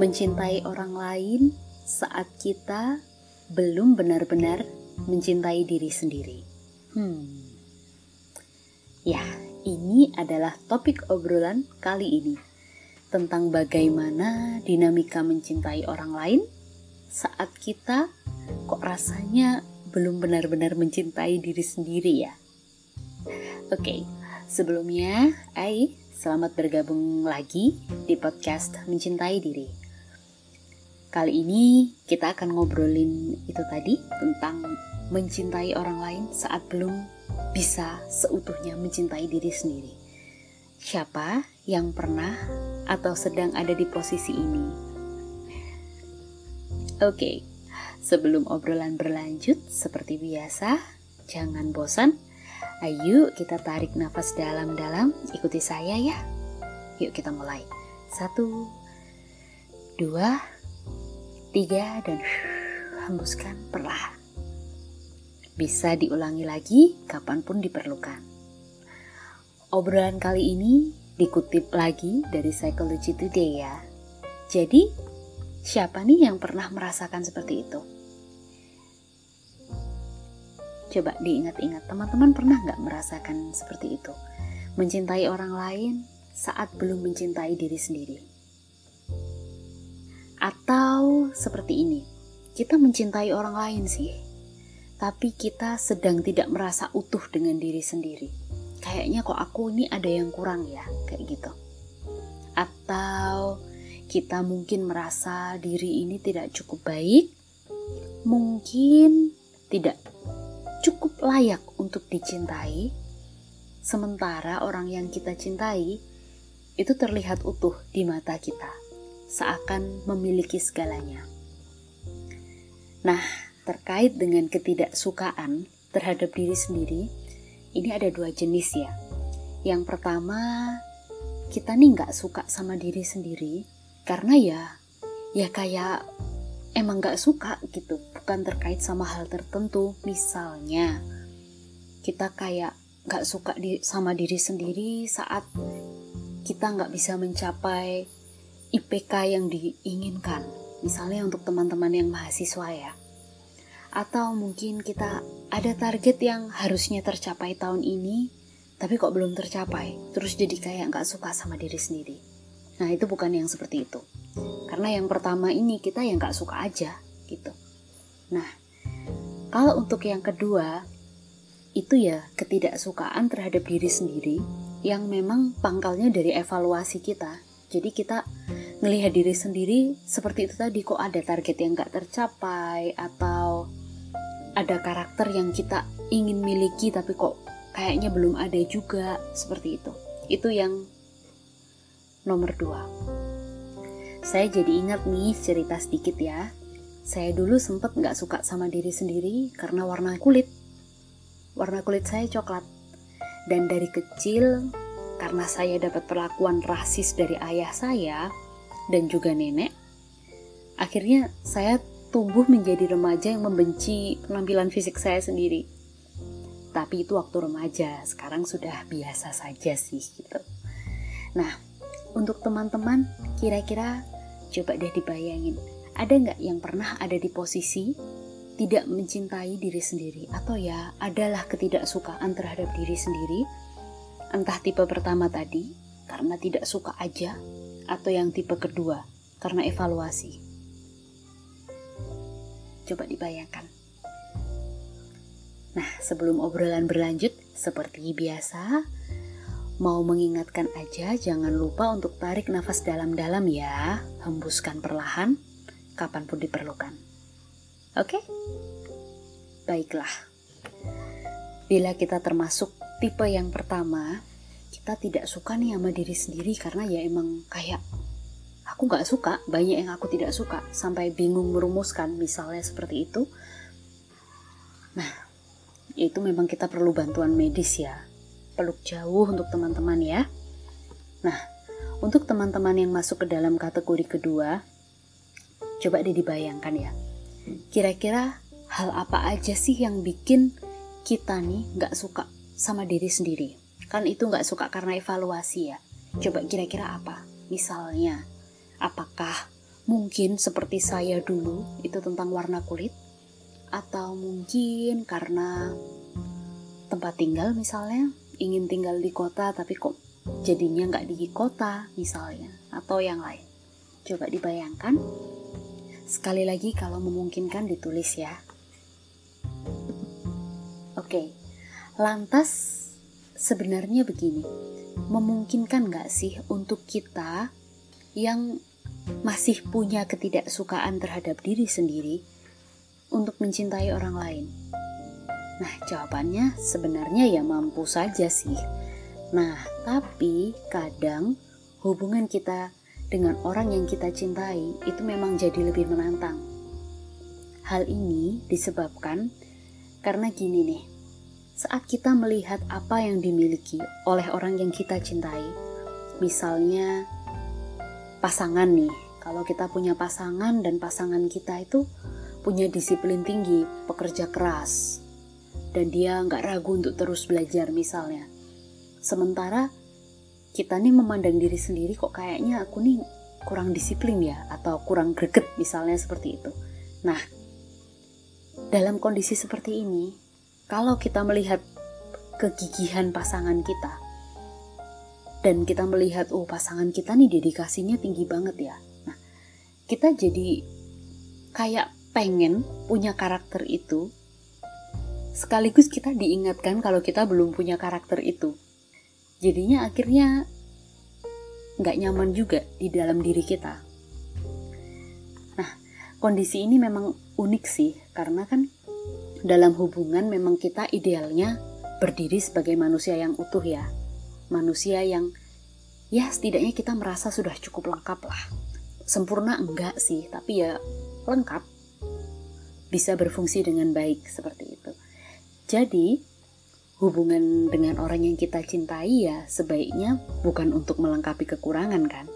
mencintai orang lain saat kita belum benar-benar mencintai diri sendiri. Hmm. Ya, ini adalah topik obrolan kali ini tentang bagaimana dinamika mencintai orang lain saat kita kok rasanya belum benar-benar mencintai diri sendiri ya. Oke, okay, sebelumnya, Ai, selamat bergabung lagi di podcast Mencintai Diri. Kali ini kita akan ngobrolin itu tadi tentang mencintai orang lain saat belum bisa seutuhnya mencintai diri sendiri. Siapa yang pernah atau sedang ada di posisi ini? Oke, okay, sebelum obrolan berlanjut, seperti biasa, jangan bosan. Ayo kita tarik nafas dalam-dalam, ikuti saya ya. Yuk kita mulai. Satu, dua, tiga, dan hembuskan perlahan. Bisa diulangi lagi kapan pun diperlukan. Obrolan kali ini dikutip lagi dari Psychology Today ya. Jadi, siapa nih yang pernah merasakan seperti itu? Coba diingat-ingat, teman-teman pernah nggak merasakan seperti itu? Mencintai orang lain saat belum mencintai diri sendiri. Atau seperti ini, kita mencintai orang lain sih, tapi kita sedang tidak merasa utuh dengan diri sendiri. Kayaknya kok aku ini ada yang kurang ya, kayak gitu. Atau kita mungkin merasa diri ini tidak cukup baik, mungkin tidak cukup layak untuk dicintai, sementara orang yang kita cintai itu terlihat utuh di mata kita seakan memiliki segalanya. Nah, terkait dengan ketidaksukaan terhadap diri sendiri, ini ada dua jenis ya. Yang pertama, kita nih nggak suka sama diri sendiri karena ya, ya kayak emang nggak suka gitu, bukan terkait sama hal tertentu. Misalnya, kita kayak nggak suka di, sama diri sendiri saat kita nggak bisa mencapai IPK yang diinginkan. Misalnya untuk teman-teman yang mahasiswa ya. Atau mungkin kita ada target yang harusnya tercapai tahun ini, tapi kok belum tercapai. Terus jadi kayak nggak suka sama diri sendiri. Nah itu bukan yang seperti itu. Karena yang pertama ini kita yang nggak suka aja gitu. Nah kalau untuk yang kedua itu ya ketidaksukaan terhadap diri sendiri yang memang pangkalnya dari evaluasi kita. Jadi kita ngelihat diri sendiri seperti itu tadi kok ada target yang gak tercapai atau ada karakter yang kita ingin miliki tapi kok kayaknya belum ada juga seperti itu. Itu yang nomor dua. Saya jadi ingat nih cerita sedikit ya. Saya dulu sempet gak suka sama diri sendiri karena warna kulit. Warna kulit saya coklat. Dan dari kecil karena saya dapat perlakuan rasis dari ayah saya dan juga nenek, akhirnya saya tumbuh menjadi remaja yang membenci penampilan fisik saya sendiri. Tapi itu waktu remaja, sekarang sudah biasa saja sih gitu. Nah, untuk teman-teman, kira-kira coba deh dibayangin, ada nggak yang pernah ada di posisi tidak mencintai diri sendiri atau ya adalah ketidaksukaan terhadap diri sendiri entah tipe pertama tadi karena tidak suka aja atau yang tipe kedua karena evaluasi. Coba dibayangkan. Nah, sebelum obrolan berlanjut, seperti biasa, mau mengingatkan aja jangan lupa untuk tarik nafas dalam-dalam ya, hembuskan perlahan kapan pun diperlukan. Oke? Baiklah. Bila kita termasuk tipe yang pertama, kita tidak suka nih sama diri sendiri karena ya emang kayak aku nggak suka banyak yang aku tidak suka sampai bingung merumuskan misalnya seperti itu. Nah itu memang kita perlu bantuan medis ya. Peluk jauh untuk teman-teman ya. Nah untuk teman-teman yang masuk ke dalam kategori kedua coba deh dibayangkan ya. Kira-kira hal apa aja sih yang bikin kita nih nggak suka sama diri sendiri kan itu nggak suka karena evaluasi ya. Coba kira-kira apa? Misalnya apakah mungkin seperti saya dulu itu tentang warna kulit? Atau mungkin karena tempat tinggal misalnya ingin tinggal di kota tapi kok jadinya nggak di kota misalnya atau yang lain. Coba dibayangkan. Sekali lagi kalau memungkinkan ditulis ya. Oke lantas sebenarnya begini memungkinkan nggak sih untuk kita yang masih punya ketidaksukaan terhadap diri sendiri untuk mencintai orang lain? Nah, jawabannya sebenarnya ya mampu saja sih. Nah, tapi kadang hubungan kita dengan orang yang kita cintai itu memang jadi lebih menantang. Hal ini disebabkan karena gini nih. Saat kita melihat apa yang dimiliki oleh orang yang kita cintai, misalnya pasangan nih. Kalau kita punya pasangan dan pasangan kita itu punya disiplin tinggi, pekerja keras, dan dia nggak ragu untuk terus belajar misalnya. Sementara kita nih memandang diri sendiri kok kayaknya aku nih kurang disiplin ya atau kurang greget misalnya seperti itu. Nah, dalam kondisi seperti ini, kalau kita melihat kegigihan pasangan kita, dan kita melihat oh pasangan kita nih dedikasinya tinggi banget ya. Nah kita jadi kayak pengen punya karakter itu sekaligus kita diingatkan kalau kita belum punya karakter itu. Jadinya akhirnya nggak nyaman juga di dalam diri kita. Nah kondisi ini memang unik sih karena kan dalam hubungan memang kita idealnya berdiri sebagai manusia yang utuh ya manusia yang ya setidaknya kita merasa sudah cukup lengkap lah. Sempurna enggak sih, tapi ya lengkap. Bisa berfungsi dengan baik seperti itu. Jadi, hubungan dengan orang yang kita cintai ya sebaiknya bukan untuk melengkapi kekurangan kan.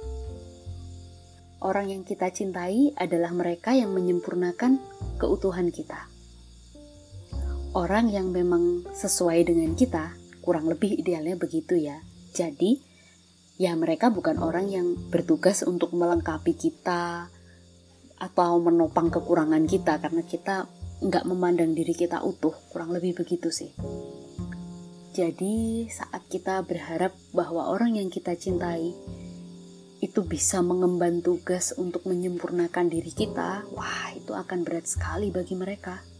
Orang yang kita cintai adalah mereka yang menyempurnakan keutuhan kita. Orang yang memang sesuai dengan kita kurang lebih idealnya begitu ya. Jadi, ya mereka bukan orang yang bertugas untuk melengkapi kita atau menopang kekurangan kita karena kita nggak memandang diri kita utuh. Kurang lebih begitu sih. Jadi, saat kita berharap bahwa orang yang kita cintai itu bisa mengemban tugas untuk menyempurnakan diri kita, wah itu akan berat sekali bagi mereka.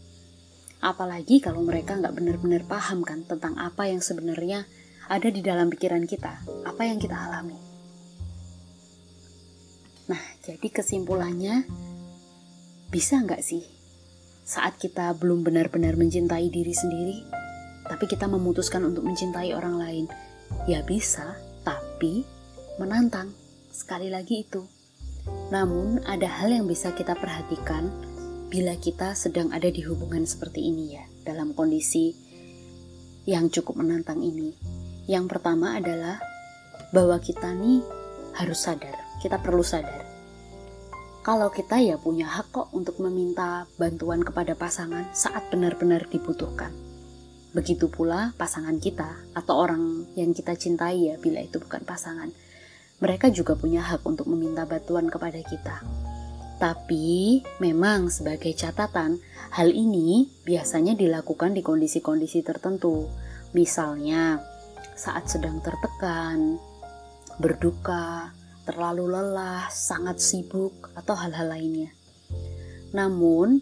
Apalagi kalau mereka nggak benar-benar paham kan tentang apa yang sebenarnya ada di dalam pikiran kita, apa yang kita alami. Nah, jadi kesimpulannya, bisa nggak sih saat kita belum benar-benar mencintai diri sendiri, tapi kita memutuskan untuk mencintai orang lain? Ya bisa, tapi menantang. Sekali lagi itu. Namun, ada hal yang bisa kita perhatikan bila kita sedang ada di hubungan seperti ini ya, dalam kondisi yang cukup menantang ini. Yang pertama adalah bahwa kita nih harus sadar, kita perlu sadar. Kalau kita ya punya hak kok untuk meminta bantuan kepada pasangan saat benar-benar dibutuhkan. Begitu pula pasangan kita atau orang yang kita cintai ya bila itu bukan pasangan. Mereka juga punya hak untuk meminta bantuan kepada kita tapi memang sebagai catatan, hal ini biasanya dilakukan di kondisi-kondisi tertentu. Misalnya, saat sedang tertekan, berduka, terlalu lelah, sangat sibuk, atau hal-hal lainnya. Namun,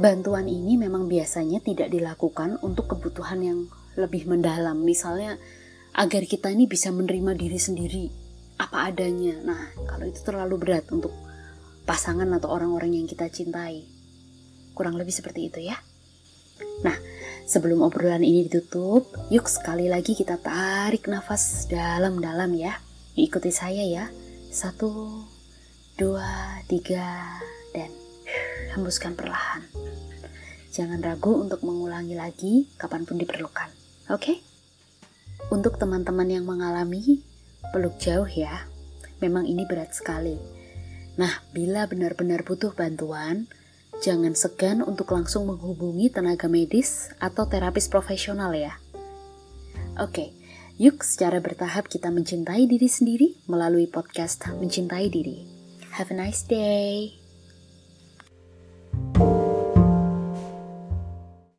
bantuan ini memang biasanya tidak dilakukan untuk kebutuhan yang lebih mendalam. Misalnya, agar kita ini bisa menerima diri sendiri apa adanya. Nah, kalau itu terlalu berat untuk pasangan atau orang-orang yang kita cintai. Kurang lebih seperti itu ya. Nah, sebelum obrolan ini ditutup, yuk sekali lagi kita tarik nafas dalam-dalam ya. Ikuti saya ya. Satu, dua, tiga, dan hembuskan perlahan. Jangan ragu untuk mengulangi lagi kapan pun diperlukan. Oke? Okay? Untuk teman-teman yang mengalami peluk jauh ya, memang ini berat sekali Nah, bila benar-benar butuh bantuan, jangan segan untuk langsung menghubungi tenaga medis atau terapis profesional ya. Oke, yuk secara bertahap kita mencintai diri sendiri melalui podcast Mencintai Diri. Have a nice day.